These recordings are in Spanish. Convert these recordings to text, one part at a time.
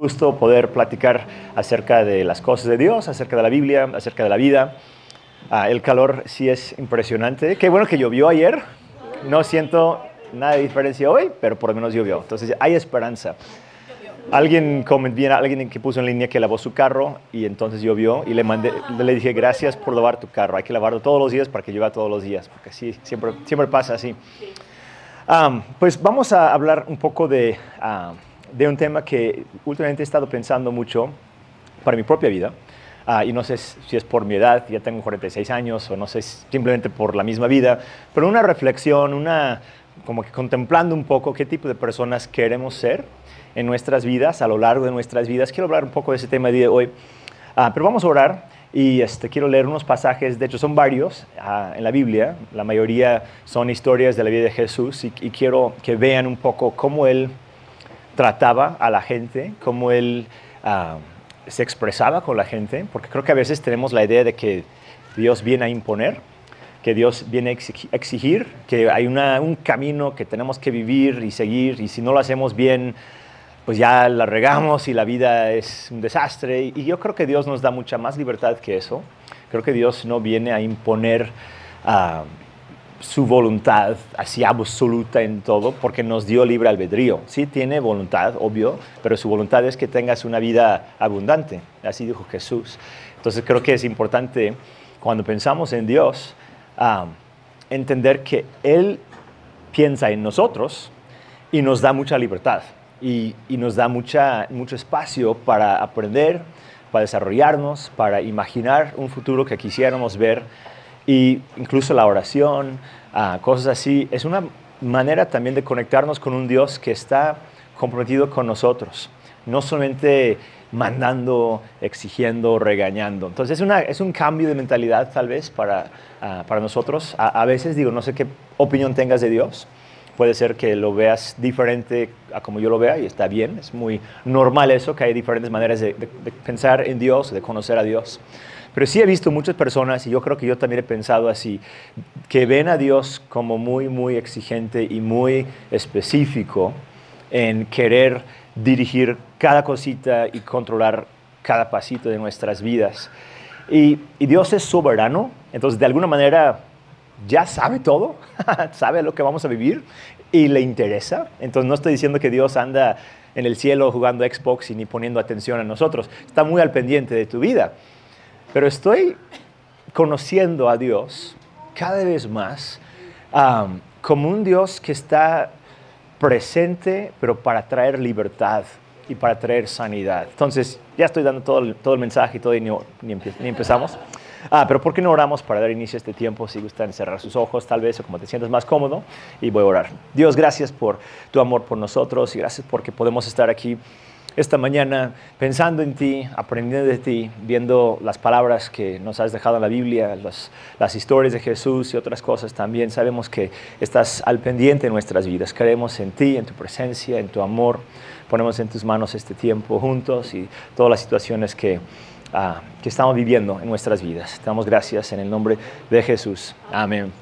gusto poder platicar acerca de las cosas de Dios, acerca de la Biblia, acerca de la vida. Ah, el calor sí es impresionante. Qué bueno que llovió ayer. No siento nada de diferencia hoy, pero por lo menos llovió. Entonces hay esperanza. Alguien comentó, alguien que puso en línea que lavó su carro y entonces llovió y le, mandé, le dije gracias por lavar tu carro. Hay que lavarlo todos los días para que llueva todos los días, porque sí, siempre, siempre pasa así. Ah, pues vamos a hablar un poco de... Ah, de un tema que últimamente he estado pensando mucho para mi propia vida. Ah, y no sé si es por mi edad, ya tengo 46 años, o no sé, simplemente por la misma vida, pero una reflexión, una, como que contemplando un poco qué tipo de personas queremos ser en nuestras vidas, a lo largo de nuestras vidas. Quiero hablar un poco de ese tema de hoy, ah, pero vamos a orar y este, quiero leer unos pasajes, de hecho son varios ah, en la Biblia, la mayoría son historias de la vida de Jesús y quiero que vean un poco cómo Él trataba a la gente, cómo él ah, se expresaba con la gente, porque creo que a veces tenemos la idea de que Dios viene a imponer, que Dios viene a exigir, que hay un camino que tenemos que vivir y seguir, y si no lo hacemos bien, pues ya la regamos y la vida es un desastre. Y yo creo que Dios nos da mucha más libertad que eso. Creo que Dios no viene a imponer uh, su voluntad así absoluta en todo, porque nos dio libre albedrío. Sí tiene voluntad, obvio, pero su voluntad es que tengas una vida abundante, así dijo Jesús. Entonces creo que es importante cuando pensamos en Dios, entender que Él piensa en nosotros y nos da mucha libertad y, y nos da mucha, mucho espacio para aprender, para desarrollarnos, para imaginar un futuro que quisiéramos ver y incluso la oración, ah, cosas así, es una manera también de conectarnos con un Dios que está comprometido con nosotros, no solamente mandando, exigiendo, regañando. Entonces es, una, es un cambio de mentalidad tal vez para, ah, para nosotros. A, veces digo, no sé qué opinión tengas de Dios, puede ser que lo veas diferente a como yo lo vea y está bien, es muy normal eso, que hay diferentes maneras de, de pensar en Dios, de conocer a Dios. Pero sí he visto muchas personas, y yo creo que yo también he pensado así, que ven a Dios como muy, muy exigente y muy específico en querer dirigir cada cosita y controlar cada pasito de nuestras vidas. Y, Dios es soberano, entonces de alguna manera ya sabe todo, sabe lo que vamos a vivir y le interesa. Entonces no estoy diciendo que Dios anda en el cielo jugando Xbox y ni poniendo atención a nosotros. Está muy al pendiente de tu vida. Pero estoy conociendo a Dios cada vez más como un Dios que está presente, pero para traer libertad y para traer sanidad. Entonces, ya estoy dando todo el, todo el mensaje y todo, y ni, ni empezamos. Ah, pero ¿por qué no oramos para dar inicio a este tiempo? Si gustan cerrar sus ojos, tal vez, o como te sientas más cómodo, y voy a orar. Dios, gracias por tu amor por nosotros y gracias porque podemos estar aquí esta mañana pensando en ti, aprendiendo de ti, viendo las palabras que nos has dejado en la Biblia, las historias de Jesús y otras cosas también. Sabemos que estás al pendiente de nuestras vidas. Creemos en ti, en tu presencia, en tu amor. Ponemos en tus manos este tiempo juntos y todas las situaciones que, ah, que estamos viviendo en nuestras vidas. Te damos gracias en el nombre de Jesús. Amén.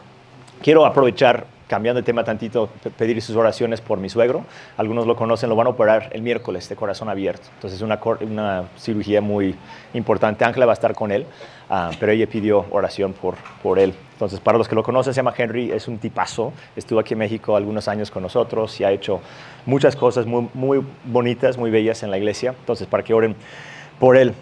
Quiero aprovechar cambiando de tema tantito, pedir sus oraciones por mi suegro. Algunos lo conocen, lo van a operar el miércoles de corazón abierto. Entonces es una, una cirugía muy importante. Ángela va a estar con él, ah, pero ella pidió oración por, por él. Entonces, para los que lo conocen, se llama Henry, es un tipazo. Estuvo aquí en México algunos años con nosotros y ha hecho muchas cosas muy, muy bonitas, muy bellas en la iglesia. Entonces, para que oren por él.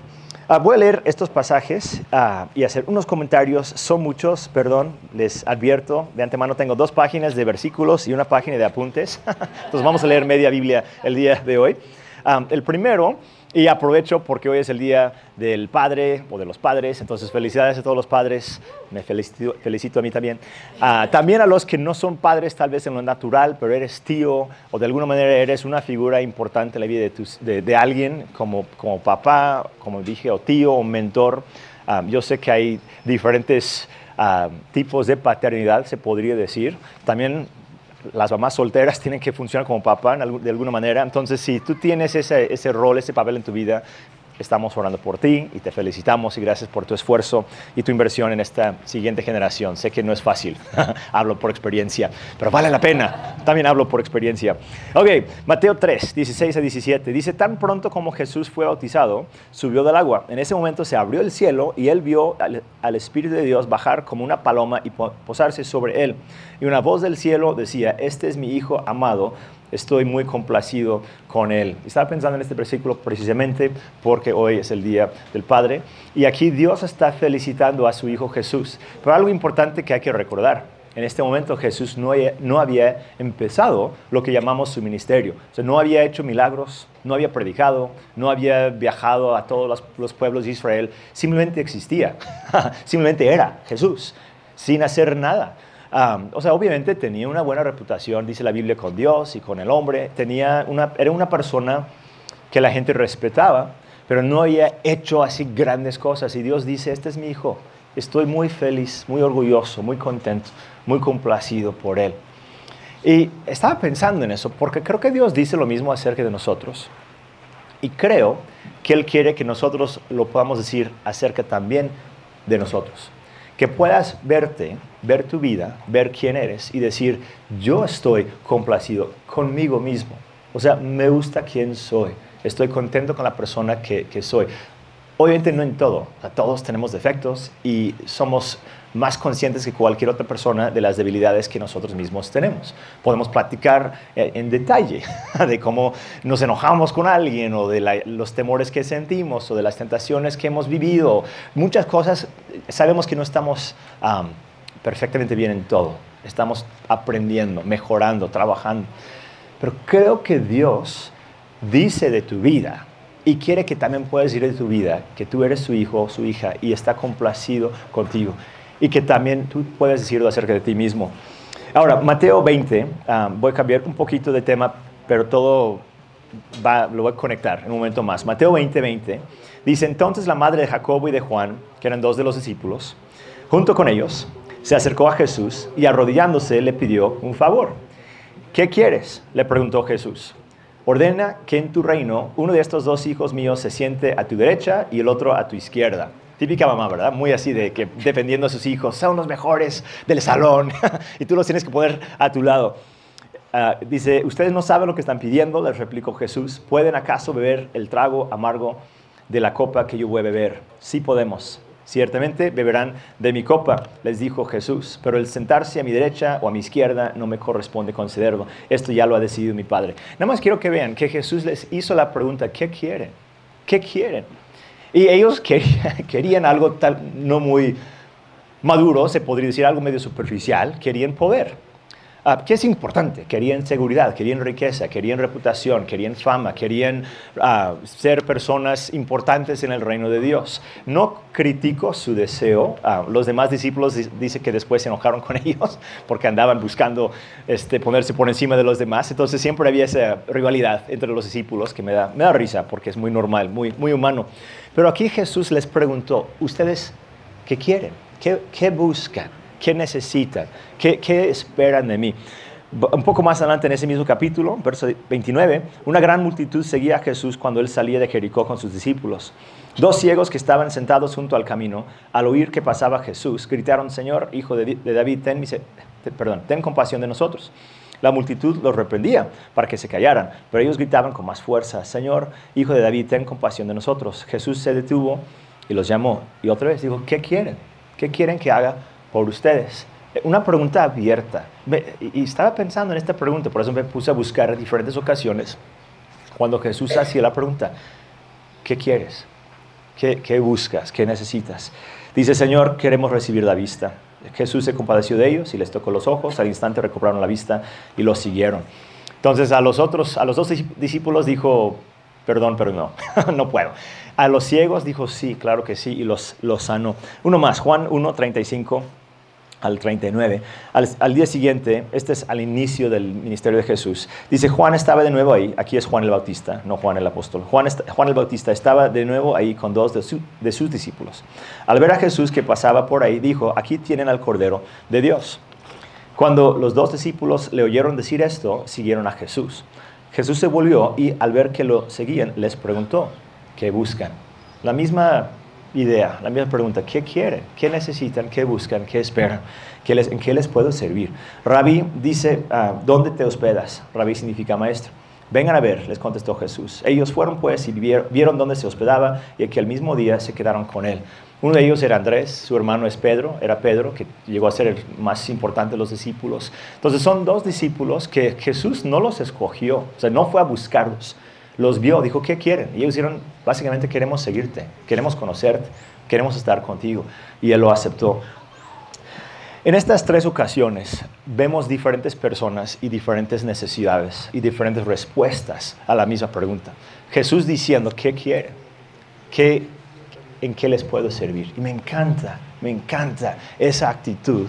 Ah, voy a leer estos pasajes ah, y hacer unos comentarios. Son muchos, perdón, les advierto. De antemano tengo dos páginas de versículos y una página de apuntes. Entonces vamos a leer media Biblia el día de hoy. Ah, el primero y aprovecho porque hoy es el día del padre o de los padres, entonces felicidades a todos los padres, me felicito, felicito a mí también. Ah, también a los que no son padres tal vez en lo natural, pero eres tío o de alguna manera eres una figura importante en la vida de, de, alguien como, como papá, como dije, o tío o mentor. Ah, yo sé que hay diferentes ah, tipos de paternidad, se podría decir. También las mamás solteras tienen que funcionar como papá de alguna manera. Entonces, si tú tienes ese, ese rol, ese papel en tu vida, estamos orando por ti y te felicitamos y gracias por tu esfuerzo y tu inversión en esta siguiente generación. Sé que no es fácil, hablo por experiencia, pero vale la pena. También hablo por experiencia. Ok, Mateo 3, 16 a 17. Dice, tan pronto como Jesús fue bautizado, subió del agua. En ese momento se abrió el cielo y él vio al, al Espíritu de Dios bajar como una paloma y posarse sobre él. Y una voz del cielo decía, este es mi Hijo amado estoy muy complacido con Él. Estaba pensando en este versículo precisamente porque hoy es el Día del Padre y aquí Dios está felicitando a su Hijo Jesús. Pero algo importante que hay que recordar. En este momento Jesús no, no había empezado lo que llamamos su ministerio. O sea, no había hecho milagros, no había predicado, no había viajado a todos los, los pueblos de Israel. Simplemente existía. simplemente era Jesús, sin hacer nada o sea, obviamente tenía una buena reputación, dice la Biblia, con Dios y con el hombre. Tenía una, era una persona que la gente respetaba, pero no había hecho así grandes cosas. Y Dios dice, este es mi hijo. Estoy muy feliz, muy orgulloso, muy contento, muy complacido por él. Y estaba pensando en eso, porque creo que Dios dice lo mismo acerca de nosotros. Y creo que Él quiere que nosotros lo podamos decir acerca también de nosotros que puedas verte, ver tu vida, ver quién eres y decir, yo estoy complacido conmigo mismo. O sea, me gusta quién soy. Estoy contento con la persona que, soy. Obviamente no en todo. todos tenemos defectos y somos más conscientes que cualquier otra persona de las debilidades que nosotros mismos tenemos. Podemos platicar eh, en detalle de cómo nos enojamos con alguien o de los temores que sentimos o de las tentaciones que hemos vivido. Muchas cosas, sabemos que no estamos perfectamente bien en todo. Estamos aprendiendo, mejorando, trabajando. Pero creo que Dios dice de tu vida y quiere que también puedas decir de tu vida que tú eres su hijo o su hija y está complacido contigo y que también tú puedes decirlo acerca de ti mismo. Ahora, Mateo 20, ah, voy a cambiar un poquito de tema, pero todo va, lo voy a conectar en un momento más. Mateo 20, 20 dice, entonces la madre de Jacobo y de Juan, que eran dos de los discípulos, junto con ellos, se acercó a Jesús y arrodillándose le pidió un favor. ¿Qué quieres? le preguntó Jesús. Ordena que en tu reino uno de estos dos hijos míos se siente a tu derecha y el otro a tu izquierda. Típica mamá, ¿verdad? Muy así de que defendiendo a sus hijos, son los mejores del salón y tú los tienes que poner a tu lado. Ah, dice, ustedes no saben lo que están pidiendo, les replicó Jesús. ¿Pueden acaso beber el trago amargo de la copa que yo voy a beber? Sí podemos. Ciertamente beberán de mi copa, les dijo Jesús, pero el sentarse a mi derecha o a mi izquierda no me corresponde concederlo. Esto ya lo ha decidido mi Padre. Nada más quiero que vean que Jesús les hizo la pregunta, ¿qué quieren? ¿Qué quieren? Y ellos querían, algo tal, no muy maduro, se podría decir algo medio superficial, querían poder. Uh, ¿Qué es importante? Querían seguridad, querían riqueza, querían reputación, querían fama, querían ah, ser personas importantes en el reino de Dios. No critico su deseo. Ah, los demás discípulos dicen que después se enojaron con ellos porque andaban buscando este, ponerse por encima de los demás. Entonces siempre había esa rivalidad entre los discípulos que me da, me da risa porque es muy normal, muy, muy humano. Pero aquí Jesús les preguntó, ¿ustedes qué quieren? ¿Qué, qué buscan? ¿Qué necesitan? ¿Qué, ¿Qué, esperan de mí? Un poco más adelante en ese mismo capítulo, verso 29, una gran multitud seguía a Jesús cuando él salía de Jericó con sus discípulos. Dos ciegos que estaban sentados junto al camino, al oír que pasaba Jesús, gritaron, Señor, hijo de, David, ten, perdón, ten compasión de nosotros. La multitud los reprendía para que se callaran, pero ellos gritaban con más fuerza, Señor, hijo de David, ten compasión de nosotros. Jesús se detuvo y los llamó y otra vez dijo, ¿qué quieren? ¿Qué quieren que haga por ustedes? Una pregunta abierta. Y estaba pensando en esta pregunta, por eso me puse a buscar en diferentes ocasiones cuando Jesús hacía la pregunta, ¿qué quieres? ¿Qué, buscas? ¿Qué necesitas? Dice, Señor, queremos recibir la vista. Jesús se compadeció de ellos y les tocó los ojos, al instante recuperaron la vista y los siguieron. Entonces a los otros, a los dos discípulos dijo, perdón, pero no, no puedo. A los ciegos dijo, sí, claro que sí, y los, los sanó. Uno más, Juan 1, 35 al 39. Al, día siguiente, este es al inicio del ministerio de Jesús, dice, Juan estaba de nuevo ahí, aquí es Juan el Bautista, no Juan el apóstol. Juan, Juan el Bautista estaba de nuevo ahí con dos de, de sus discípulos. Al ver a Jesús que pasaba por ahí, dijo, aquí tienen al Cordero de Dios. Cuando los dos discípulos le oyeron decir esto, siguieron a Jesús. Jesús se volvió y al ver que lo seguían, les preguntó, ¿qué buscan? La misma idea, la misma pregunta, ¿qué quieren? ¿Qué necesitan? ¿Qué buscan? ¿Qué esperan? ¿En qué les puedo servir? Rabí dice, ah, ¿dónde te hospedas? Rabí significa maestro. Vengan a ver, les contestó Jesús. Ellos fueron pues y vieron dónde se hospedaba y que el mismo día se quedaron con él. Uno de ellos era Andrés, su hermano es Pedro, era Pedro, que llegó a ser el más importante de los discípulos. Entonces son dos discípulos que Jesús no los escogió, o sea, no fue a buscarlos, los vio, dijo, ¿qué quieren? Y ellos dijeron, básicamente queremos seguirte, queremos conocerte, queremos estar contigo. Y él lo aceptó. En estas tres ocasiones vemos diferentes personas y diferentes necesidades y diferentes respuestas a la misma pregunta. Jesús diciendo, ¿qué quieren? ¿Qué, ¿En qué les puedo servir? Y me encanta, me encanta esa actitud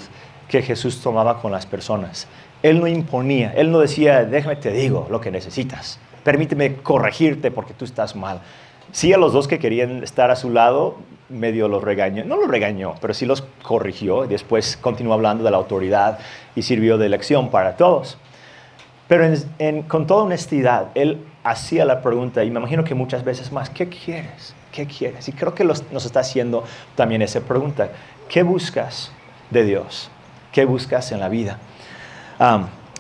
que Jesús tomaba con las personas. Él no imponía, Él no decía, déjame te digo lo que necesitas, permíteme corregirte porque tú estás mal. Sí, a los dos que querían estar a su lado, medio los regañó, no los regañó, pero sí los corrigió y después continuó hablando de la autoridad y sirvió de lección para todos. Pero con toda honestidad, él hacía la pregunta y me imagino que muchas veces más, ¿qué quieres? ¿Qué quieres? Y creo que nos está haciendo también esa pregunta, ¿qué buscas de Dios? ¿Qué buscas en la vida?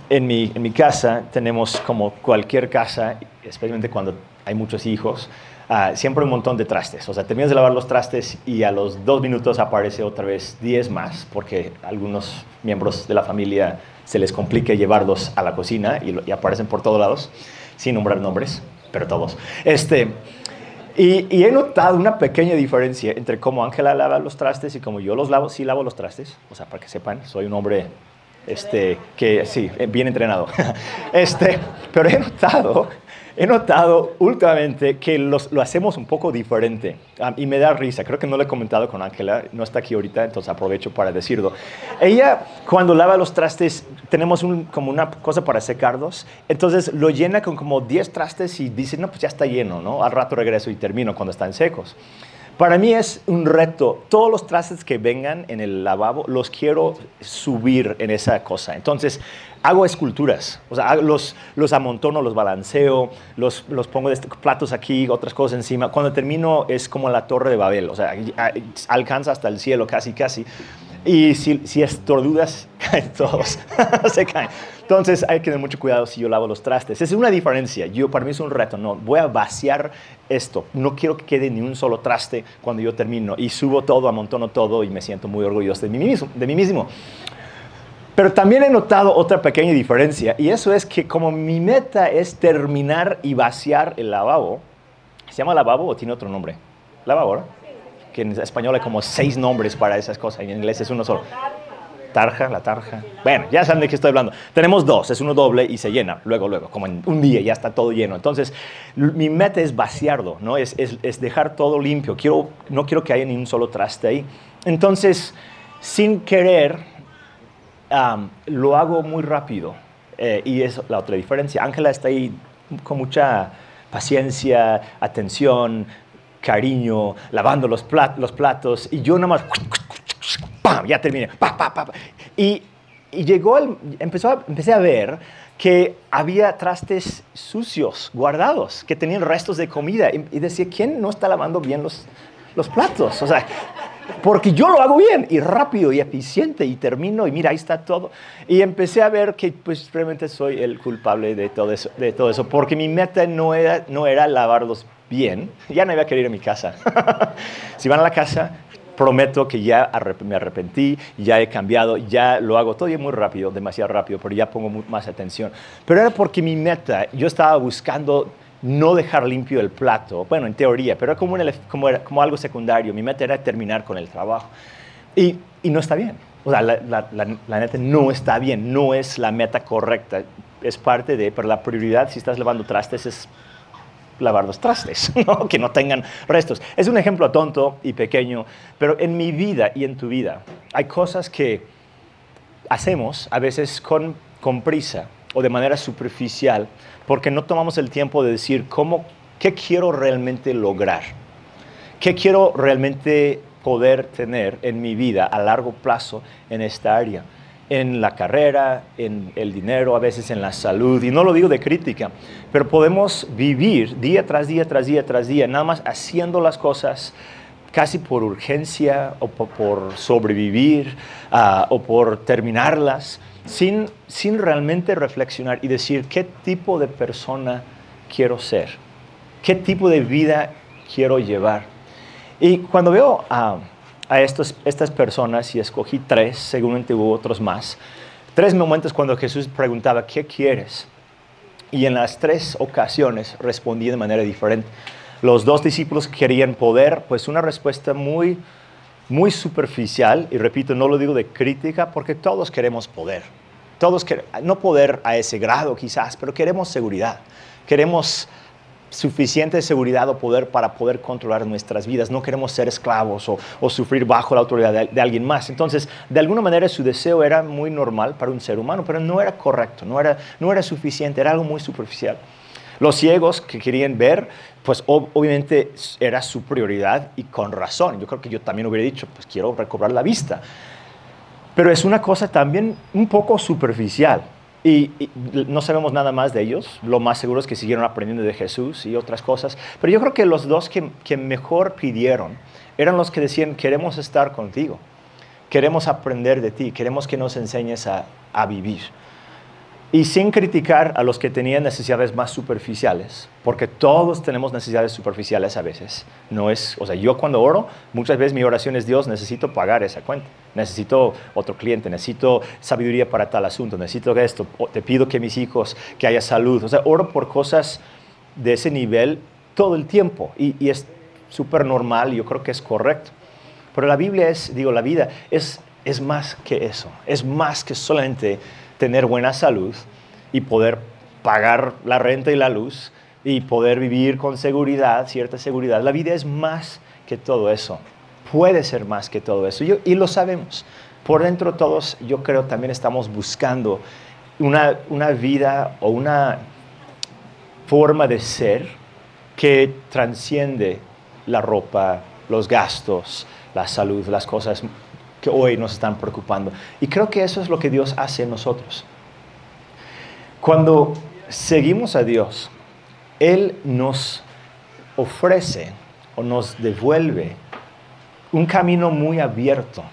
En, mi, en mi casa tenemos como cualquier casa, especialmente cuando hay muchos hijos, Ah, siempre un montón de trastes. O sea, terminas de lavar los trastes y a los dos minutos aparece otra vez 10 más, porque algunos miembros de la familia se les complique llevarlos a la cocina y, aparecen por todos lados, sin nombrar nombres, pero todos. Este, y, y, he notado una pequeña diferencia entre cómo Ángela lava los trastes y cómo yo los lavo. Sí lavo los trastes, o sea, para que sepan, soy un hombre este, que sí, bien entrenado. Este, pero he notado he notado últimamente que lo hacemos un poco diferente ah, y me da risa. Creo que no lo he comentado con Ángela, no está aquí ahorita, entonces aprovecho para decirlo. Ella, cuando lava los trastes, tenemos como una cosa para secarlos, entonces lo llena con como 10 trastes y dice, no, pues ya está lleno, ¿no? Al rato regreso y termino cuando están secos. Para mí es un reto. Todos los trastes que vengan en el lavabo los quiero subir en esa cosa. Entonces, hago esculturas. O sea, los, los amontono, los balanceo, los, los pongo de platos aquí, otras cosas encima. Cuando termino es como la torre de Babel. O sea, alcanza hasta el cielo casi, casi. Y si, si estornudas, caen todos. Se caen. Entonces hay que tener mucho cuidado si yo lavo los trastes. Es una diferencia. Yo, para mí es un reto. No, voy a vaciar esto. No quiero que quede ni un solo traste cuando yo termino. Y subo todo, amontono todo y me siento muy orgulloso de mí mismo. De mí mismo. Pero también he notado otra pequeña diferencia. Y eso es que como mi meta es terminar y vaciar el lavabo, ¿se llama lavabo o tiene otro nombre? Lavabo, ¿no? Que en español hay como seis nombres para esas cosas. En inglés es uno solo tarja, la tarja. Bueno, ya saben de qué estoy hablando. Tenemos dos, es uno doble y se llena, luego, luego, como en un día ya está todo lleno. Entonces, mi meta es vaciarlo, ¿no? Es, es, dejar todo limpio. Quiero, no quiero que haya ni un solo traste ahí. Entonces, sin querer, lo hago muy rápido. Eh, y es la otra diferencia. Ángela está ahí con mucha paciencia, atención, cariño, lavando los, los platos, y yo nada más ya terminé, Y, llegó, el, empezó empecé a ver que había trastes sucios, guardados, que tenían restos de comida. Y, decía, ¿quién no está lavando bien los, los platos? O sea, porque yo lo hago bien y rápido y eficiente y termino y mira, ahí está todo. Y empecé a ver que pues realmente soy el culpable de todo eso, de todo eso porque mi meta no era, no era lavarlos bien, ya no iba a querer ir a mi casa. si van a la casa, prometo que ya me arrepentí, ya he cambiado, ya lo hago todo muy rápido, demasiado rápido, pero ya pongo más atención. Pero era porque mi meta, yo estaba buscando no dejar limpio el plato, bueno, en teoría, pero era como, como, como algo secundario. Mi meta era terminar con el trabajo. Y, no está bien. O sea, la, la, la, neta no está bien, no es la meta correcta. Es parte de, pero la prioridad si estás lavando trastes es lavar los trastes, que no tengan restos. Es un ejemplo tonto y pequeño, pero en mi vida y en tu vida hay cosas que hacemos a veces con, con prisa o de manera superficial porque no tomamos el tiempo de decir cómo, qué quiero realmente lograr, qué quiero realmente poder tener en mi vida a largo plazo en esta área. En la carrera, en el dinero, a veces en la salud, y no lo digo de crítica, pero podemos vivir día tras día, tras día, tras día, nada más haciendo las cosas casi por urgencia o por, sobrevivir ah, o por terminarlas, sin, sin realmente reflexionar y decir qué tipo de persona quiero ser, qué tipo de vida quiero llevar. Y cuando veo a a estos, estas personas y escogí tres, seguramente hubo otros más. Tres momentos cuando Jesús preguntaba, ¿qué quieres? Y en las tres ocasiones respondí de manera diferente. Los dos discípulos querían poder, pues una respuesta muy, muy superficial, y repito, no lo digo de crítica, porque todos queremos poder. Todos queremos, no poder a ese grado quizás, pero queremos seguridad. Queremos suficiente seguridad o poder para poder controlar nuestras vidas. No queremos ser esclavos o, sufrir bajo la autoridad de, alguien más. Entonces, de alguna manera su deseo era muy normal para un ser humano, pero no era correcto, no era, no era suficiente, era algo muy superficial. Los ciegos que querían ver, pues obviamente era su prioridad y con razón. Yo creo que yo también hubiera dicho, pues quiero recobrar la vista. Pero es una cosa también un poco superficial. Y, no sabemos nada más de ellos. Lo más seguro es que siguieron aprendiendo de Jesús y otras cosas. Pero yo creo que los dos que, que mejor pidieron eran los que decían, queremos estar contigo, queremos aprender de ti, queremos que nos enseñes a, a vivir. Y sin criticar a los que tenían necesidades más superficiales, porque todos tenemos necesidades superficiales a veces. No es, o sea, yo cuando oro, muchas veces mi oración es Dios, necesito pagar esa cuenta, necesito otro cliente, necesito sabiduría para tal asunto, necesito esto, te pido que mis hijos, que haya salud. O sea, oro por cosas de ese nivel todo el tiempo y, es súper normal yo creo que es correcto. Pero la Biblia es, digo, la vida es, es más que eso, es más que solamente tener buena salud y poder pagar la renta y la luz y poder vivir con seguridad, cierta seguridad. La vida es más que todo eso. Puede ser más que todo eso. y lo sabemos. Por dentro todos, yo creo, también estamos buscando una, una vida o una forma de ser que transciende la ropa, los gastos, la salud, las cosas hoy nos están preocupando. Y creo que eso es lo que Dios hace en nosotros. Cuando seguimos a Dios, Él nos ofrece o nos devuelve un camino muy abierto,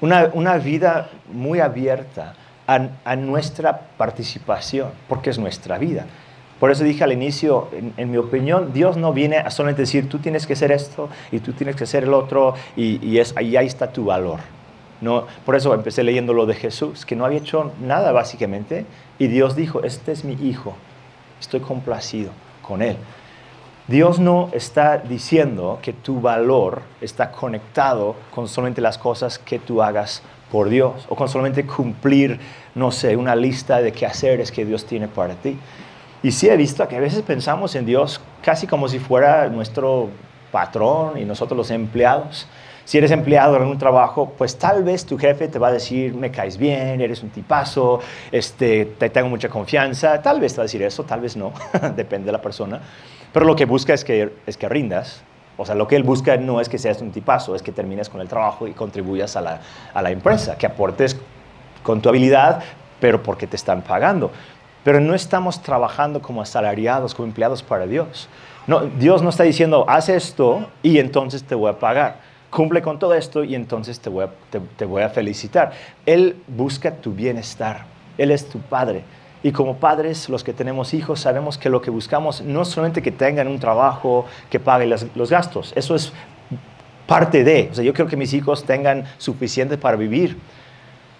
una, una vida muy abierta a, a, nuestra participación, porque es nuestra vida. Por eso dije al inicio, en, mi opinión, Dios no viene a solamente decir, tú tienes que hacer esto y tú tienes que hacer el otro y, y es, ahí, ahí está tu valor. No, por eso empecé leyendo lo de Jesús, que no había hecho nada básicamente, y Dios dijo, este es mi hijo, estoy complacido con él. Dios no está diciendo que tu valor está conectado con solamente las cosas que tú hagas por Dios o con solamente cumplir, no sé, una lista de quehaceres que Dios tiene para ti. Y sí he visto que a veces pensamos en Dios casi como si fuera nuestro patrón y nosotros los empleados. Si eres empleado en un trabajo, pues tal vez tu jefe te va a decir, me caes bien, eres un tipazo, este, te tengo mucha confianza. Tal vez te va a decir eso, tal vez no, depende de la persona. Pero lo que busca es que, es que rindas. O sea, lo que él busca no es que seas un tipazo, es que termines con el trabajo y contribuyas a la, a la empresa, que aportes con tu habilidad, pero porque te están pagando. Pero no estamos trabajando como asalariados, como empleados para Dios. No, Dios no está diciendo, haz esto y entonces te voy a pagar. Cumple con todo esto y entonces te voy, a, te, voy a felicitar. Él busca tu bienestar. Él es tu padre. Y como padres, los que tenemos hijos, sabemos que lo que buscamos no es solamente que tengan un trabajo que pague los, los gastos. Eso es parte de. O sea, yo quiero que mis hijos tengan suficiente para vivir.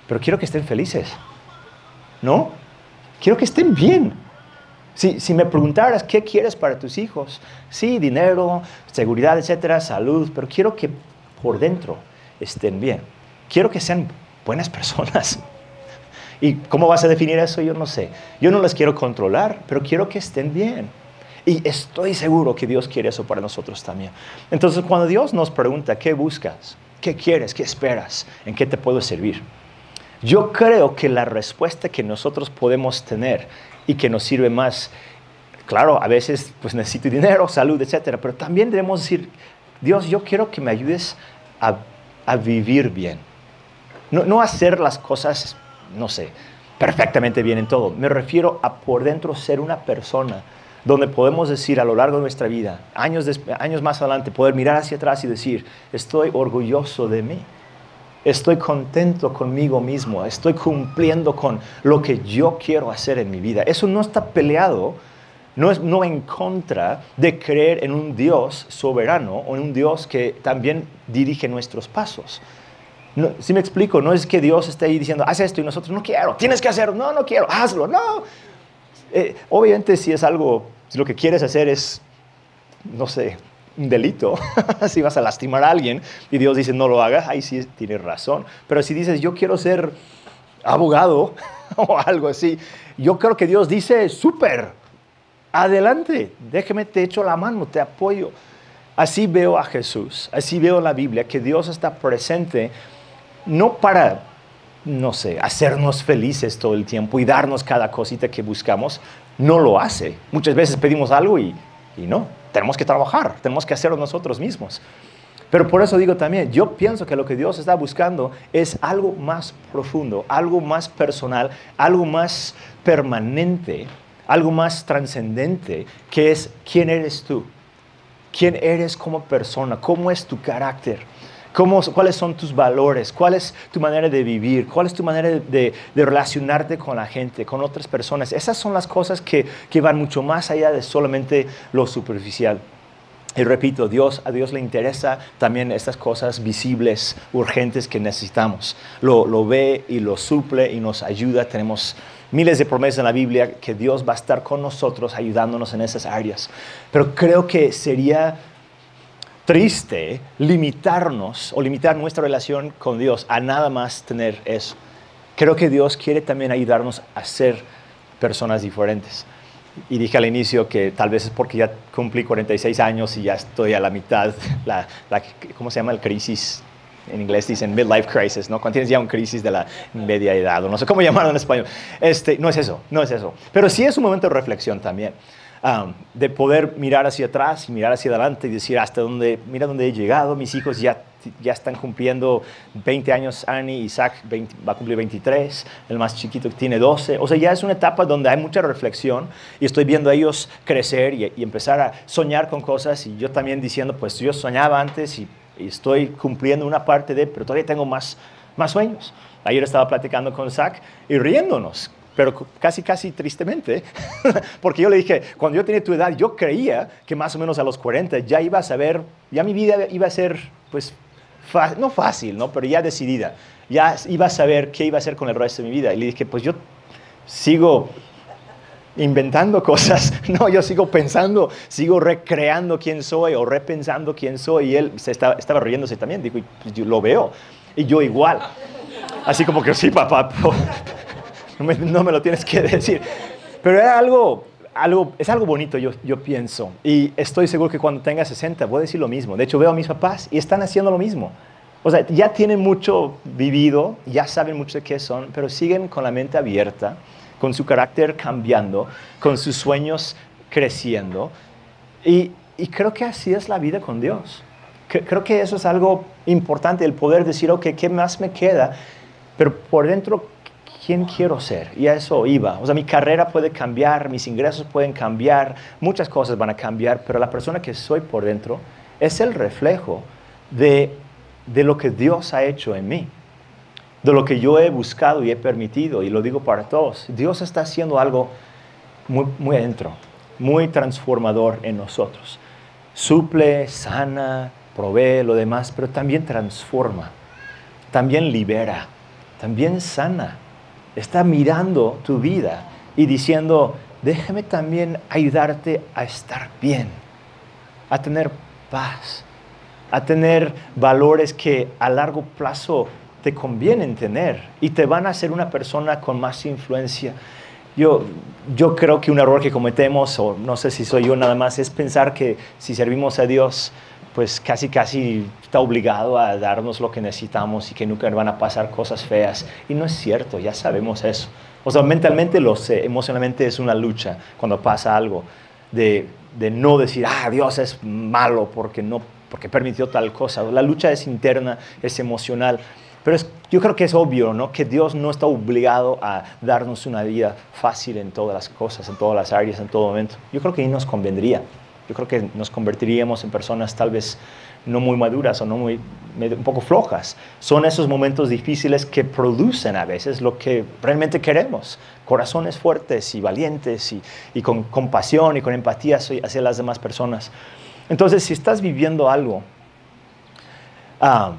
Pero quiero que estén felices. ¿No? Quiero que estén bien. Si, si, me preguntaras qué quieres para tus hijos, sí, dinero, seguridad, etcétera, salud, pero quiero que por dentro estén bien. Quiero que sean buenas personas. ¿Y cómo vas a definir eso? Yo no sé. Yo no les quiero controlar, pero quiero que estén bien. Y estoy seguro que Dios quiere eso para nosotros también. Entonces, cuando Dios nos pregunta, ¿qué buscas? ¿Qué quieres? ¿Qué esperas? ¿En qué te puedo servir? Yo creo que la respuesta que nosotros podemos tener y que nos sirve más, claro, a veces pues necesito dinero, salud, etcétera, pero también debemos decir, Dios, yo quiero que me ayudes a, vivir bien. No, no, hacer las cosas no sé, perfectamente bien en todo. Me refiero a por dentro ser una persona donde podemos decir a lo largo de nuestra vida, años, años más adelante, poder mirar hacia atrás y decir, estoy orgulloso de mí. Estoy contento conmigo mismo, estoy cumpliendo con lo que yo quiero hacer en mi vida. Eso no está peleado, no es no en contra de creer en un Dios soberano o en un Dios que también dirige nuestros pasos. si me explico, no es que Dios esté ahí diciendo, haz esto y nosotros no quiero, tienes que hacerlo, no, no quiero, hazlo, no. Eh, obviamente si es algo, si lo que quieres hacer es, no sé, un delito, si vas a lastimar a alguien y Dios dice no lo hagas, ahí sí tienes razón. Pero si dices yo quiero ser abogado o algo así, yo creo que Dios dice súper, adelante, déjeme te echo la mano, te apoyo. Así veo a Jesús, así veo la Biblia que Dios está presente no para, no sé, hacernos felices todo el tiempo y darnos cada cosita que buscamos, no lo hace. Muchas veces pedimos algo y, y no, tenemos que trabajar, tenemos que hacerlo nosotros mismos. Pero por eso digo también, yo pienso que lo que Dios está buscando es algo más profundo, algo más personal, algo más permanente, algo más trascendente, que es quién eres tú, quién eres como persona, cómo es tu carácter. ¿Cuáles son tus valores? ¿Cuál es tu manera de vivir? ¿Cuál es tu manera de, relacionarte con la gente, con otras personas? Esas son las cosas que, van mucho más allá de solamente lo superficial. Y repito, Dios, a Dios le interesa también estas cosas visibles, urgentes que necesitamos. Lo, lo ve y lo suple y nos ayuda. Tenemos miles de promesas en la Biblia que Dios va a estar con nosotros ayudándonos en esas áreas. Pero creo que sería triste limitarnos o limitar nuestra relación con Dios a nada más tener eso. Creo que Dios quiere también ayudarnos a ser personas diferentes. Y dije al inicio que tal vez es porque ya cumplí 46 años y ya estoy a la mitad, la, ¿cómo se llama? El crisis, en inglés dicen midlife crisis, ¿no? Cuando tienes ya un crisis de la media edad, o no sé cómo llamarlo en español. Este, no es eso, no es eso. Pero sí es un momento de reflexión también de poder mirar hacia atrás y mirar hacia adelante y decir hasta dónde, mira dónde he llegado, mis hijos ya, ya están cumpliendo 20 años, Annie, Isaac va a cumplir 23, el más chiquito tiene 12, o sea, ya es una etapa donde hay mucha reflexión y estoy viendo a ellos crecer y, empezar a soñar con cosas y yo también diciendo, pues yo soñaba antes y, estoy cumpliendo una parte de, pero todavía tengo más, más sueños. Ayer estaba platicando con Isaac y riéndonos, pero casi, casi tristemente, porque yo le dije, cuando yo tenía tu edad, yo creía que más o menos a los 40 ya iba a saber, ya mi vida iba a ser, pues, no fácil, ¿no? Pero ya decidida, ya iba a saber qué iba a hacer con el resto de mi vida. Y le dije, pues yo sigo inventando cosas, no, yo sigo pensando, sigo recreando quién soy o repensando quién soy. Y él se estaba, estaba riéndose también, dijo, pues yo lo veo, y yo igual. Así como que sí, papá, no me, lo tienes que decir. Pero era algo, algo, es algo bonito, yo, yo pienso. Y estoy seguro que cuando tenga 60 voy a decir lo mismo. De hecho, veo a mis papás y están haciendo lo mismo. O sea, ya tienen mucho vivido, ya saben mucho de qué son, pero siguen con la mente abierta, con su carácter cambiando, con sus sueños creciendo. Y, y creo que así es la vida con Dios. Creo que eso es algo importante, el poder decir, ok, ¿qué más me queda? Pero por dentro quién quiero ser. Y a eso iba. O sea, mi carrera puede cambiar, mis ingresos pueden cambiar, muchas cosas van a cambiar, pero la persona que soy por dentro es el reflejo de, de lo que Dios ha hecho en mí, de lo que yo he buscado y he permitido, y lo digo para todos. Dios está haciendo algo muy, muy adentro, muy transformador en nosotros. Suple, sana, provee lo demás, pero también transforma, también libera, también sana está mirando tu vida y diciendo, déjame también ayudarte a estar bien, a tener paz, a tener valores que a largo plazo te convienen tener y te van a hacer una persona con más influencia. Yo, yo creo que un error que cometemos, o no sé si soy yo nada más, es pensar que si servimos a Dios, pues casi casi está obligado a darnos lo que necesitamos y que nunca van a pasar cosas feas. Y no es cierto, ya sabemos eso. O sea, mentalmente lo sé, emocionalmente es una lucha cuando pasa algo de, de no decir, ah, Dios es malo porque, no, porque permitió tal cosa. La lucha es interna, es emocional. Pero yo creo que es obvio, ¿no? Que Dios no está obligado a darnos una vida fácil en todas las cosas, en todas las áreas, en todo momento. Yo creo que ahí nos convendría. Yo creo que nos convertiríamos en personas tal vez no muy maduras o no muy, un poco flojas. Son esos momentos difíciles que producen a veces lo que realmente queremos. Corazones fuertes y valientes y, con compasión y con empatía hacia las demás personas. Entonces, si estás viviendo algo ah,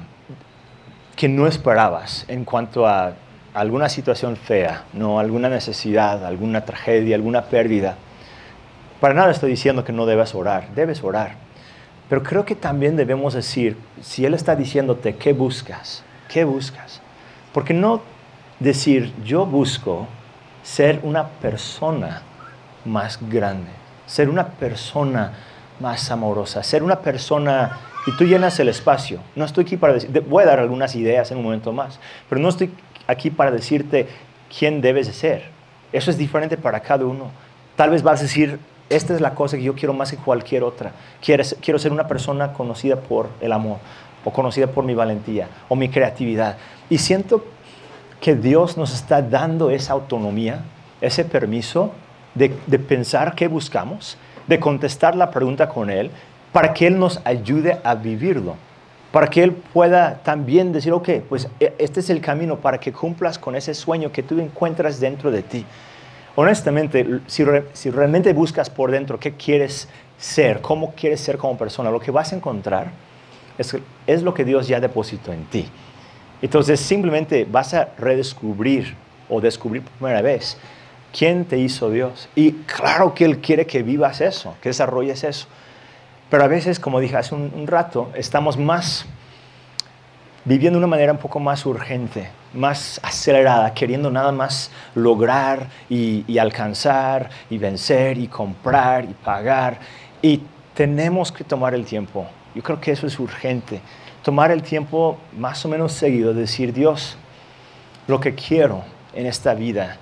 que no esperabas en cuanto a alguna situación fea, no alguna necesidad, alguna tragedia, alguna pérdida, para nada estoy diciendo que no debes orar, debes orar. Pero creo que también debemos decir, si Él está diciéndote, ¿qué buscas? ¿Qué buscas? Porque no decir, yo busco ser una persona más grande, ser una persona más amorosa, ser una persona y tú llenas el espacio. No estoy aquí para decir, voy a dar algunas ideas en un momento más, pero no estoy aquí para decirte quién debes de ser. Eso es diferente para cada uno. Tal vez vas a decir, esta es la cosa que yo quiero más que cualquier otra. Quiero, ser una persona conocida por el amor, o conocida por mi valentía, o mi creatividad. Y siento que Dios nos está dando esa autonomía, ese permiso de, de pensar qué buscamos, de contestar la pregunta con Él, para que Él nos ayude a vivirlo, para que Él pueda también decir, ok, pues e, este es el camino para que cumplas con ese sueño que tú encuentras dentro de ti. Honestamente, si, realmente buscas por dentro qué quieres ser, cómo quieres ser como persona, lo que vas a encontrar es, es lo que Dios ya depositó en ti. Entonces simplemente vas a redescubrir o descubrir por primera vez quién te hizo Dios. Y claro que Él quiere que vivas eso, que desarrolles eso. Pero a veces, como dije hace un, rato, estamos más viviendo de una manera un poco más urgente, más acelerada, queriendo nada más lograr y, alcanzar y vencer y comprar y pagar. Y tenemos que tomar el tiempo. Yo creo que eso es urgente. Tomar el tiempo más o menos seguido, decir, Dios, lo que quiero en esta vida,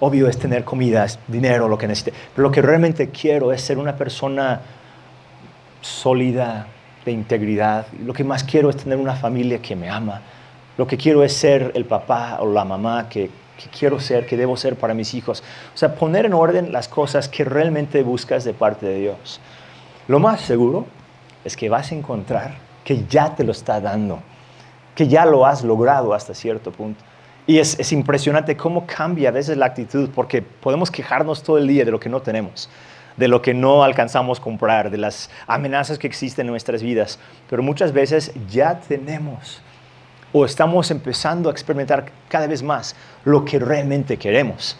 obvio es tener comida, dinero, lo que necesite, pero lo que realmente quiero es ser una persona sólida, de integridad. Lo que más quiero es tener una familia que me ama. Lo que quiero es ser el papá o la mamá que, quiero ser, que debo ser para mis hijos. O sea, poner en orden las cosas que realmente buscas de parte de Dios. Lo más seguro es que vas a encontrar que ya te lo está dando, que ya lo has logrado hasta cierto punto. Y es, es impresionante cómo cambia a veces la actitud, porque podemos quejarnos todo el día de lo que no tenemos de lo que no alcanzamos a comprar, de las amenazas que existen en nuestras vidas. Pero muchas veces ya tenemos o estamos empezando a experimentar cada vez más lo que realmente queremos,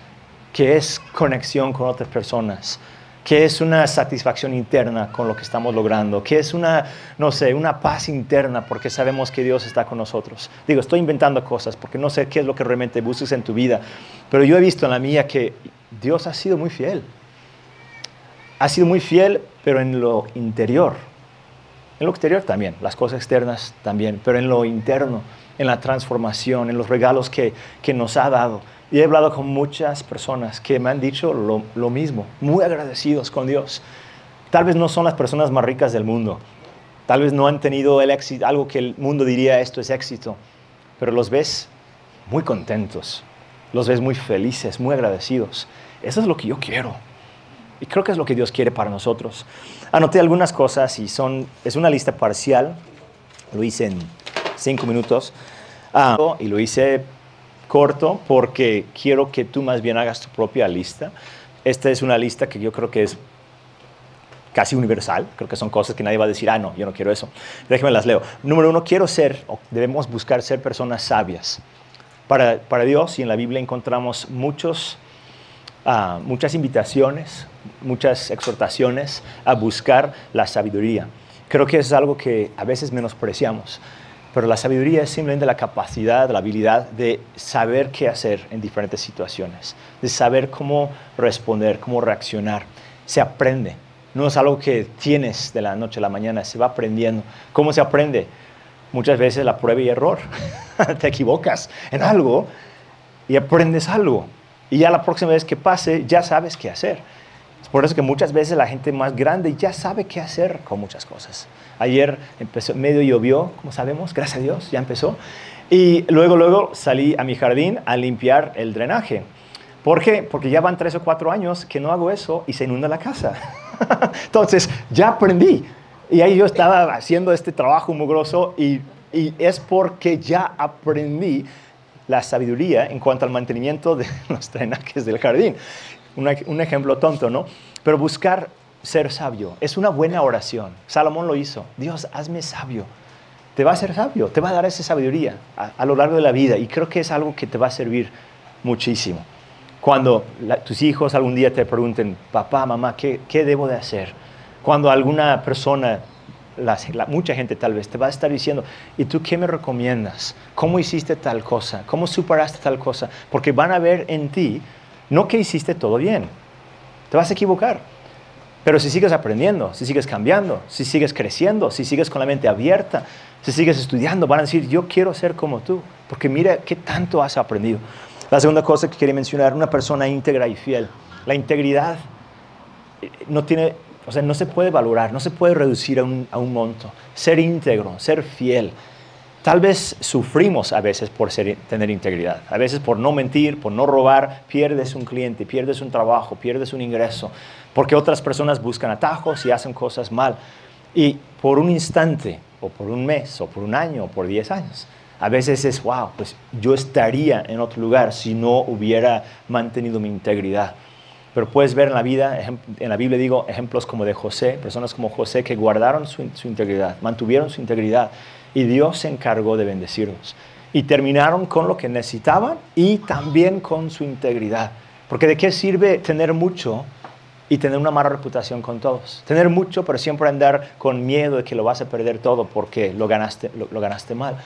que es conexión con otras personas, que es una satisfacción interna con lo que estamos logrando, que es una, no sé, una paz interna porque sabemos que Dios está con nosotros. Digo, estoy inventando cosas porque no sé qué es lo que realmente buscas en tu vida, pero yo he visto en la mía que Dios ha sido muy fiel ha sido muy fiel, pero en lo interior. En lo exterior también, las cosas externas también, pero en lo interno, en la transformación, en los regalos que, nos ha dado. Y he hablado con muchas personas que me han dicho lo, lo mismo, muy agradecidos con Dios. Tal vez no son las personas más ricas del mundo, tal vez no han tenido el éxito, algo que el mundo diría esto es éxito, pero los ves muy contentos, los ves muy felices, muy agradecidos. Eso es lo que yo quiero. Y creo que es lo que Dios quiere para nosotros. Anoté algunas cosas y son, es una lista parcial. Lo hice en cinco minutos. Ah, y lo hice corto porque quiero que tú más bien hagas tu propia lista. Esta es una lista que yo creo que es casi universal. Creo que son cosas que nadie va a decir, ah, no, yo no quiero eso. Déjenme las leo. Número uno, quiero ser, o debemos buscar ser personas sabias. Para, para Dios y en la Biblia encontramos muchos, muchas invitaciones, muchas exhortaciones a buscar la sabiduría. Creo que es algo que a veces menospreciamos, pero la sabiduría es simplemente la capacidad, la habilidad de saber qué hacer en diferentes situaciones, de saber cómo responder, cómo reaccionar. Se aprende, no es algo que tienes de la noche a la mañana, se va aprendiendo. ¿Cómo se aprende? Muchas veces la prueba y error. Te equivocas en algo y aprendes algo. Y ya la próxima vez que pase, ya sabes qué hacer. Es por eso que muchas veces la gente más grande ya sabe qué hacer con muchas cosas. Ayer empezó, medio llovió, como sabemos, gracias a Dios, ya empezó. Y luego, luego salí a mi jardín a limpiar el drenaje. ¿Por qué? Porque ya van tres o cuatro años que no hago eso y se inunda la casa. Entonces, ya aprendí. Y ahí yo estaba haciendo este trabajo mugroso y, y es porque ya aprendí la sabiduría en cuanto al mantenimiento de los drenajes del jardín. un ejemplo tonto, ¿no? Pero buscar ser sabio es una buena oración. Salomón lo hizo. Dios, hazme sabio. Te va a hacer sabio, te va a dar esa sabiduría a, lo largo de la vida y creo que es algo que te va a servir muchísimo. Cuando tus hijos algún día te pregunten, papá, mamá, ¿qué, qué debo de hacer? Cuando alguna persona mucha gente tal vez te va a estar diciendo, ¿y tú qué me recomiendas? ¿Cómo hiciste tal cosa? ¿Cómo superaste tal cosa? Porque van a ver en ti, no que hiciste todo bien, te vas a equivocar. Pero si sigues aprendiendo, si sigues cambiando, si sigues creciendo, si sigues con la mente abierta, si sigues estudiando, van a decir, yo quiero ser como tú, porque mira qué tanto has aprendido. La segunda cosa que quería mencionar, una persona íntegra y fiel. La integridad eh, no tiene o sea, no se puede valorar, no se puede reducir a un, monto. Ser íntegro, ser fiel. Tal vez sufrimos a veces por tener integridad, a veces por no mentir, por no robar, pierdes un cliente, pierdes un trabajo, pierdes un ingreso, porque otras personas buscan atajos y hacen cosas mal. Y por un instante, o por un mes, o por un año, o por diez años, a veces es, wow, pues yo estaría en otro lugar si no hubiera mantenido mi integridad. Pero puedes ver en la vida, en la Biblia digo, ejemplos como de José, personas como José que guardaron su, integridad, mantuvieron su integridad y Dios se encargó de bendecirlos. Y terminaron con lo que necesitaban y también con su integridad. Porque de qué sirve tener mucho y tener una mala reputación con todos. Tener mucho, pero siempre andar con miedo de que lo vas a perder todo porque lo ganaste, lo ganaste mal.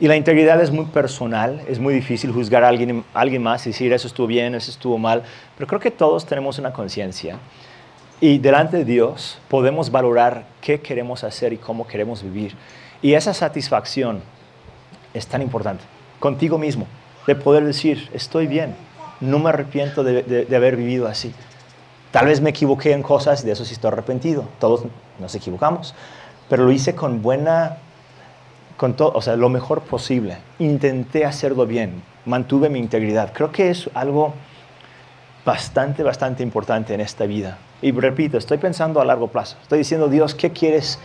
Y la integridad es muy personal, es muy difícil juzgar a alguien, alguien más y decir eso estuvo bien, eso estuvo mal, pero creo que todos tenemos una conciencia y delante de Dios podemos valorar qué queremos hacer y cómo queremos vivir. Y esa satisfacción es tan importante, contigo mismo, de poder decir, estoy bien, no me arrepiento de, de haber vivido así. Tal vez me equivoqué en cosas, de eso sí estoy arrepentido, todos nos equivocamos, pero lo hice con buena con todo, o sea, lo mejor posible. Intenté hacerlo bien, mantuve mi integridad. Creo que es algo bastante, bastante importante en esta vida. Y repito, estoy pensando a largo plazo. Estoy diciendo, Dios, ¿qué quieres?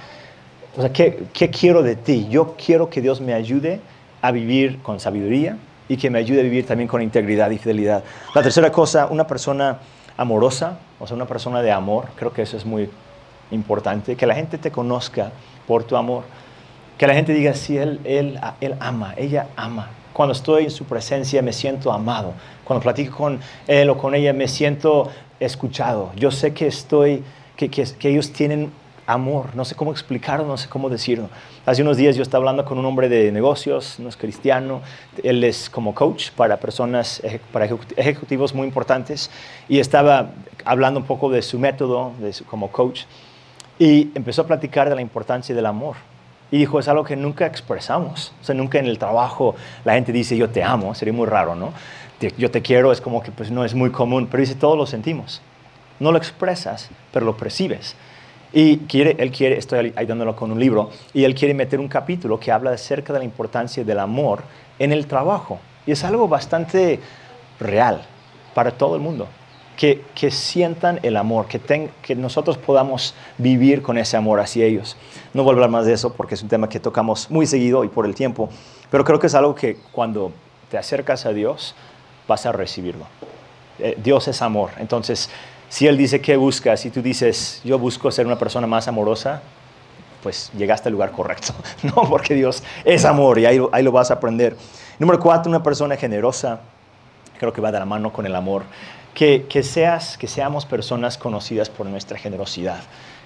O sea, ¿qué, qué quiero de ti? Yo quiero que Dios me ayude a vivir con sabiduría y que me ayude a vivir también con integridad y fidelidad. La tercera cosa, una persona amorosa, o sea, una persona de amor, creo que eso es muy importante, que la gente te conozca por tu amor. Que la gente diga, sí, él, él, él ama, ella ama. Cuando estoy en su presencia me siento amado. Cuando platico con él o con ella me siento escuchado. Yo sé que estoy, que, que, que ellos tienen amor. No sé cómo explicarlo, no sé cómo decirlo. Hace unos días yo estaba hablando con un hombre de negocios, no es cristiano. Él es como coach para personas, para ejecutivos muy importantes. Y estaba hablando un poco de su método de como coach. Y empezó a platicar de la importancia del amor y dijo, es algo que nunca expresamos. O sea, nunca en el trabajo la gente dice, yo te amo, sería muy raro, ¿no? Yo te quiero es como que pues no es muy común, pero dice, todos lo sentimos. No lo expresas, pero lo percibes. Y quiere, él quiere, estoy ayudándolo con un libro, y él quiere meter un capítulo que habla acerca de la importancia del amor en el trabajo. Y es algo bastante real para todo el mundo que, sientan el amor, que, que nosotros podamos vivir con ese amor hacia ellos. No voy a hablar más de eso porque es un tema que tocamos muy seguido y por el tiempo, pero creo que es algo que cuando te acercas a Dios vas a recibirlo. Eh, Dios es amor, entonces si Él dice que buscas y tú dices yo busco ser una persona más amorosa, pues llegaste al lugar correcto, ¿no? Porque Dios es amor y ahí, ahí lo vas a aprender. Número cuatro, una persona generosa, creo que va de la mano con el amor que, seas, que seamos personas conocidas por nuestra generosidad.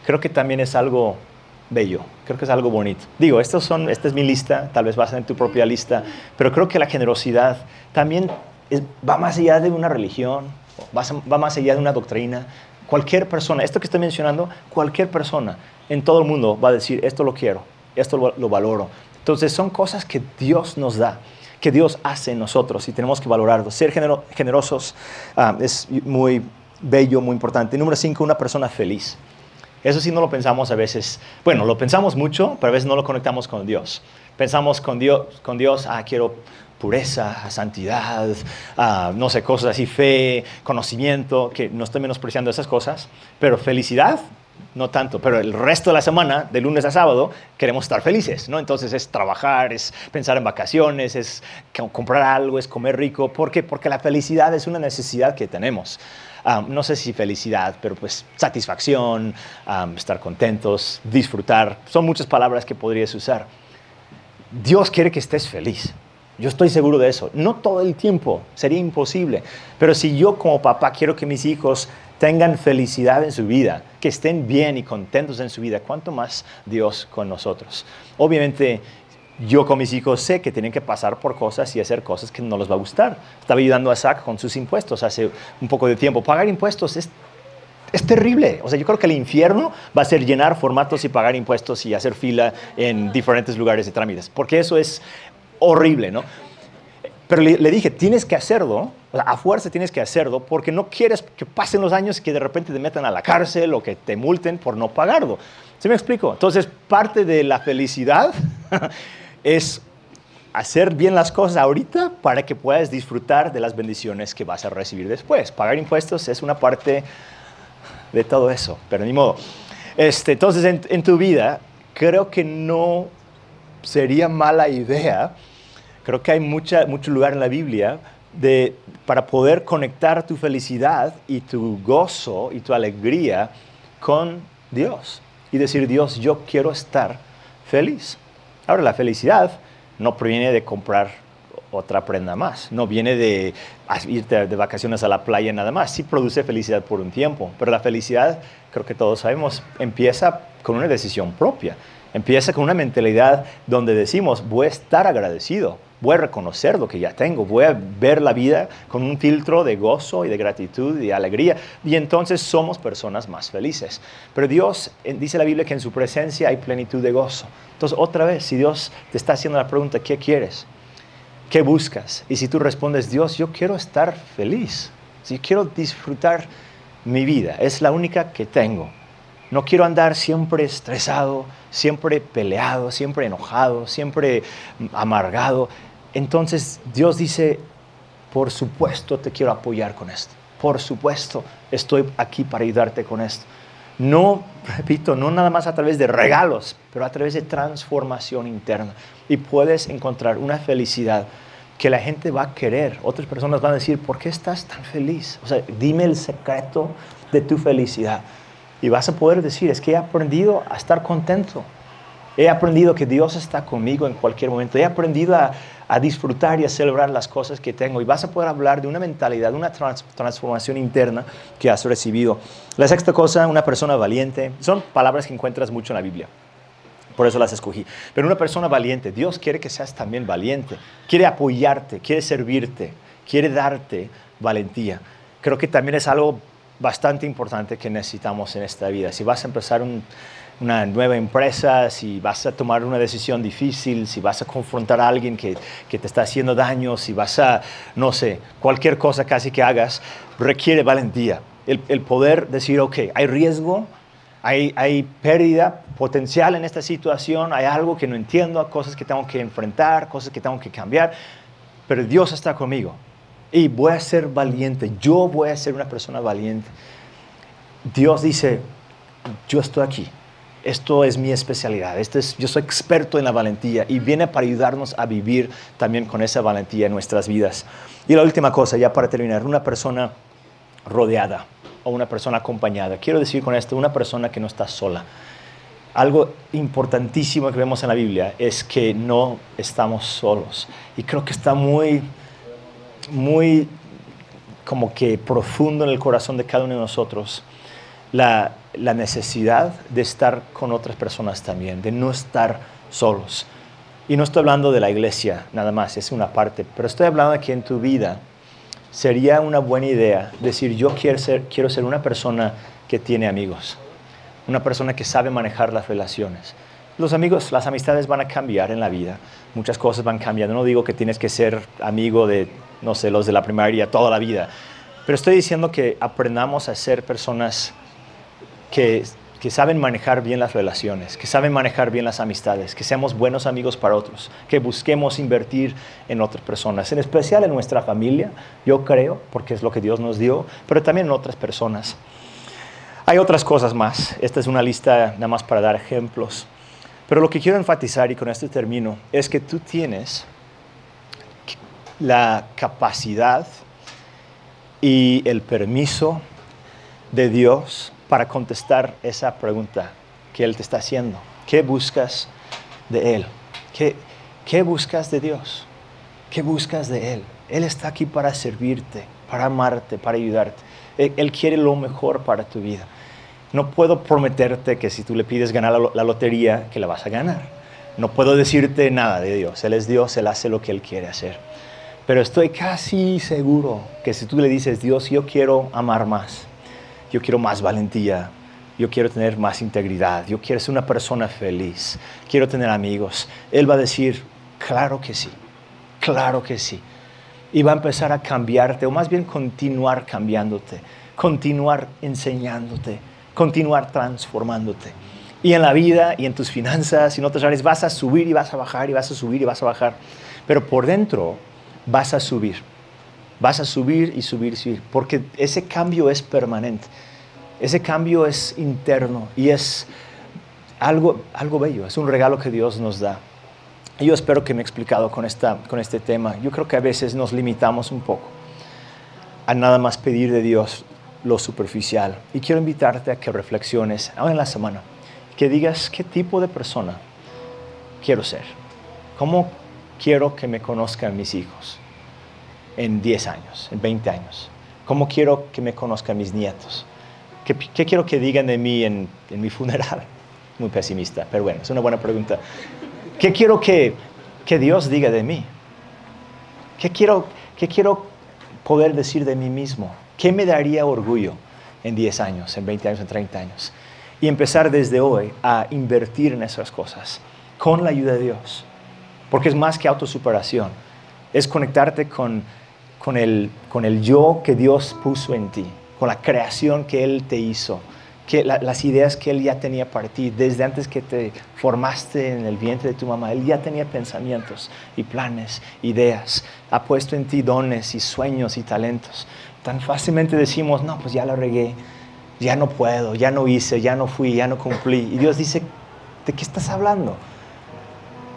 Creo que también es algo bello, creo que es algo bonito. Digo, estos son, esta es mi lista, tal vez vas a tener tu propia lista, pero creo que la generosidad también va más allá de una religión, va, más allá de una doctrina. Cualquier persona, esto que estoy mencionando, cualquier persona en todo el mundo va a decir, esto lo quiero, esto lo valoro. Entonces son cosas que Dios nos da que Dios hace en nosotros y tenemos que valorarlo. Ser generosos ah, es muy bello, muy importante. Número cinco, una persona feliz. Eso sí no lo pensamos a veces, bueno, lo pensamos mucho, pero a veces no lo conectamos con Dios. Pensamos con Dios, con Dios ah, quiero pureza, santidad, ah, no sé, cosas así, fe, conocimiento, que no estoy menospreciando esas cosas, pero felicidad, no tanto, pero el resto de la semana, de lunes a sábado, queremos estar felices, ¿no? Entonces es trabajar, es pensar en vacaciones, es comprar algo, es comer rico. ¿Por qué? Porque la felicidad es una necesidad que tenemos. No sé si felicidad, pero pues satisfacción, estar contentos, disfrutar. Son muchas palabras que podrías usar. Dios quiere que estés feliz. Yo estoy seguro de eso. No todo el tiempo, sería imposible. Pero si yo como papá quiero que mis hijos tengan felicidad en su vida, que estén bien y contentos en su vida, ¿cuánto más Dios con nosotros? Obviamente yo con mis hijos sé que tienen que pasar por cosas y hacer cosas que no les va a gustar. Estaba ayudando a Zach con sus impuestos hace un poco de tiempo. Pagar impuestos es, es terrible. O sea, yo creo que el infierno va a ser llenar formatos y pagar impuestos y hacer fila en diferentes lugares de trámites, porque eso es horrible, ¿no? Pero le, dije, tienes que hacerlo, a fuerza tienes que hacerlo, porque no quieres que pasen los años y que de repente te metan a la cárcel o que te multen por no pagarlo. ¿Se me explico? Entonces, parte de la felicidad es hacer bien las cosas ahorita para que puedas disfrutar de las bendiciones que vas a recibir después. Pagar impuestos es una parte de todo eso, pero ni modo. Este, entonces, en, en tu vida, creo que no sería mala idea Creo que hay mucha, mucho lugar en la Biblia de, para poder conectar tu felicidad y tu gozo y tu alegría con Dios. Y decir, Dios, yo quiero estar feliz. Ahora, la felicidad no proviene de comprar otra prenda más, no viene de irte de vacaciones a la playa nada más. Sí produce felicidad por un tiempo, pero la felicidad, creo que todos sabemos, empieza con una decisión propia. Empieza con una mentalidad donde decimos, voy a estar agradecido voy a reconocer lo que ya tengo, voy a ver la vida con un filtro de gozo y de gratitud y de alegría. Y entonces somos personas más felices. Pero Dios, dice la Biblia que en su presencia hay plenitud de gozo. Entonces, otra vez, si Dios te está haciendo la pregunta, ¿qué quieres? ¿Qué buscas? Y si tú respondes, Dios, yo quiero estar feliz. Si quiero disfrutar mi vida, es la única que tengo. No quiero andar siempre estresado, siempre peleado, siempre enojado, siempre amargado. Entonces Dios dice, por supuesto te quiero apoyar con esto. Por supuesto estoy aquí para ayudarte con esto. No, repito, no nada más a través de regalos, pero a través de transformación interna. Y puedes encontrar una felicidad que la gente va a querer. Otras personas van a decir, ¿por qué estás tan feliz? O sea, dime el secreto de tu felicidad. Y vas a poder decir, es que he aprendido a estar contento. He aprendido que Dios está conmigo en cualquier momento. He aprendido a, disfrutar y a celebrar las cosas que tengo. Y vas a poder hablar de una mentalidad, de una transformación interna que has recibido. La sexta cosa, una persona valiente. Son palabras que encuentras mucho en la Biblia. Por eso las escogí. Pero una persona valiente, Dios quiere que seas también valiente. Quiere apoyarte, quiere servirte, quiere darte valentía. Creo que también es algo bastante importante que necesitamos en esta vida. Si vas a empezar una nueva empresa, si vas a tomar una decisión difícil, si vas a confrontar a alguien que, que, te está haciendo daño, si vas a, no sé, cualquier cosa casi que hagas, requiere valentía. El, el poder decir, ok, hay riesgo, hay, hay, pérdida potencial en esta situación, hay algo que no entiendo, cosas que tengo que enfrentar, cosas que tengo que cambiar, pero Dios está conmigo y voy a ser valiente, yo voy a ser una persona valiente. Dios dice, yo estoy aquí, esto es mi especialidad, este es, yo soy experto en la valentía y viene para ayudarnos a vivir también con esa valentía en nuestras vidas. Y la última cosa, ya para terminar, una persona rodeada o una persona acompañada. Quiero decir con esto, una persona que no está sola. Algo importantísimo que vemos en la Biblia es que no estamos solos. Y creo que está muy muy como que profundo en el corazón de cada uno de nosotros la, la necesidad de estar con otras personas también, de no estar solos. Y no estoy hablando de la iglesia nada más, es una parte, pero estoy hablando de que en tu vida sería una buena idea decir, yo quiero ser, quiero ser una persona que tiene amigos, una persona que sabe manejar las relaciones. Los amigos, las amistades van a cambiar en la vida, muchas cosas van cambiando. No digo que tienes que ser amigo de no sé, los de la primaria toda la vida. Pero estoy diciendo que aprendamos a ser personas que que saben manejar bien las relaciones, que saben manejar bien las amistades, que seamos buenos amigos para otros, que busquemos invertir en otras personas, en especial en nuestra familia, yo creo, porque es lo que Dios nos dio, pero también en otras personas. Hay otras cosas más, esta es una lista nada más para dar ejemplos, pero lo que quiero enfatizar, y con esto termino, es que tú tienes la capacidad y el permiso de Dios para contestar esa pregunta que Él te está haciendo. ¿Qué buscas de Él? ¿Qué, qué buscas de Dios? ¿Qué buscas de Él? Él está aquí para servirte, para amarte, para ayudarte. Él, quiere lo mejor para tu vida. No puedo prometerte que si tú le pides ganar la, la lotería, que la vas a ganar. No puedo decirte nada de Dios. Él es Dios, Él hace lo que Él quiere hacer. Pero estoy casi seguro que si tú le dices, Dios, yo quiero amar más, yo quiero más valentía, yo quiero tener más integridad, yo quiero ser una persona feliz, quiero tener amigos. Él va a decir, claro que sí, claro que sí. Y va a empezar a cambiarte, o más bien continuar cambiándote, continuar enseñándote, continuar transformándote. Y en la vida y en tus finanzas y en otras áreas vas a subir y vas a bajar y vas a subir y vas a bajar. Pero por dentro vas a subir. Vas a subir y subir y subir, porque ese cambio es permanente. Ese cambio es interno y es algo, algo bello, es un regalo que Dios nos da. Yo espero que me he explicado con, esta, con este tema. Yo creo que a veces nos limitamos un poco a nada más pedir de Dios lo superficial. Y quiero invitarte a que reflexiones ahora en la semana, que digas qué tipo de persona quiero ser, cómo quiero que me conozcan mis hijos en 10 años, en 20 años? ¿Cómo quiero que me conozcan mis nietos? ¿Qué, quiero que digan de mí en, mi funeral? Muy pesimista, pero bueno, es una buena pregunta. ¿Qué quiero que, que Dios diga de mí? ¿Qué quiero, ¿Qué quiero poder decir de mí mismo? ¿Qué me daría orgullo en 10 años, en 20 años, en 30 años? Y empezar desde hoy a invertir en esas cosas con la ayuda de Dios. Porque es más que autosuperación. Es conectarte con con el, con el yo que Dios puso en ti, con la creación que Él te hizo, que las ideas que Él ya tenía para ti, desde antes que te formaste en el vientre de tu mamá, Él ya tenía pensamientos y planes, ideas, ha puesto en ti dones y sueños y talentos. Tan fácilmente decimos, no, pues ya lo regué, ya no puedo, ya no hice, ya no fui, ya no cumplí. Y Dios dice, ¿de qué estás hablando?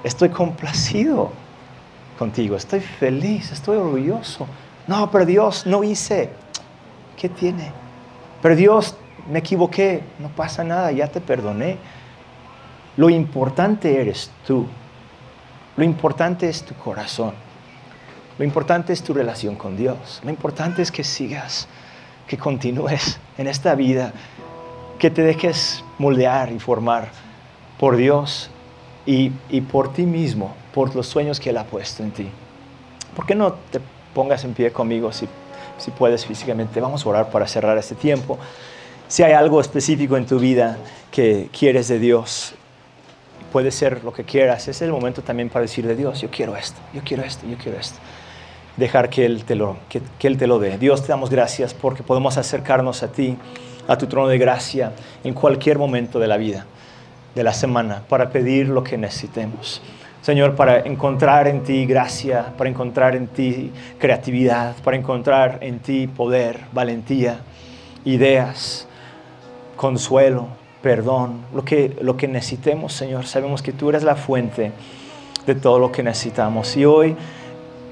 Estoy complacido contigo. Estoy feliz, estoy orgulloso. No, pero Dios, no hice. ¿Qué tiene? Pero Dios, me equivoqué. No pasa nada, ya te perdoné. Lo importante eres tú. Lo importante es tu corazón. Lo importante es tu relación con Dios. Lo importante es que sigas, que continúes en esta vida, que te dejes moldear y formar por Dios y, y por ti mismo por los sueños que Él ha puesto en ti. ¿Por qué no te pongas en pie conmigo si, si puedes físicamente? Vamos a orar para cerrar este tiempo. Si hay algo específico en tu vida que quieres de Dios, puede ser lo que quieras. Es el momento también para decir de Dios, yo quiero esto, yo quiero esto, yo quiero esto. Dejar que Él te lo, que Él te lo dé. Dios, te damos gracias porque podemos acercarnos a ti, a tu trono de gracia, en cualquier momento de la vida, de la semana, para pedir lo que necesitemos. Señor, para encontrar en ti gracia, para encontrar en ti creatividad, para encontrar en ti poder, valentía, ideas, consuelo, perdón, lo que, lo que necesitemos, Señor. Sabemos que tú eres la fuente de todo lo que necesitamos. Y hoy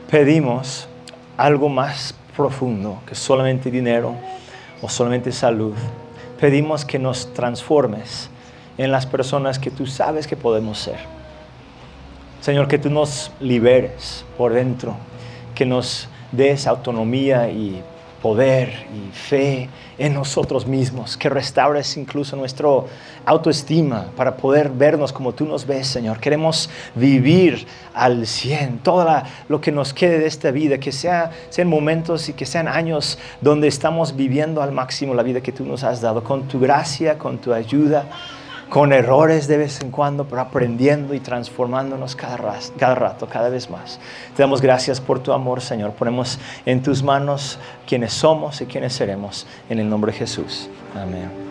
pedimos algo más profundo que solamente dinero o solamente salud. Pedimos que nos transformes en las personas que tú sabes que podemos ser Señor, que tú nos liberes por dentro, que nos des autonomía y poder y fe en nosotros mismos, que restaures incluso nuestra autoestima para poder vernos como tú nos ves, Señor. Queremos vivir al 100 todo lo que nos quede de esta vida, que sea, sean momentos y que sean años donde estamos viviendo al máximo la vida que tú nos has dado, con tu gracia, con tu ayuda con errores de vez en cuando, pero aprendiendo y transformándonos cada, rato, cada vez más. Te damos gracias por tu amor, Señor. Ponemos en tus manos quienes somos y quienes seremos. En el nombre de Jesús. Amén.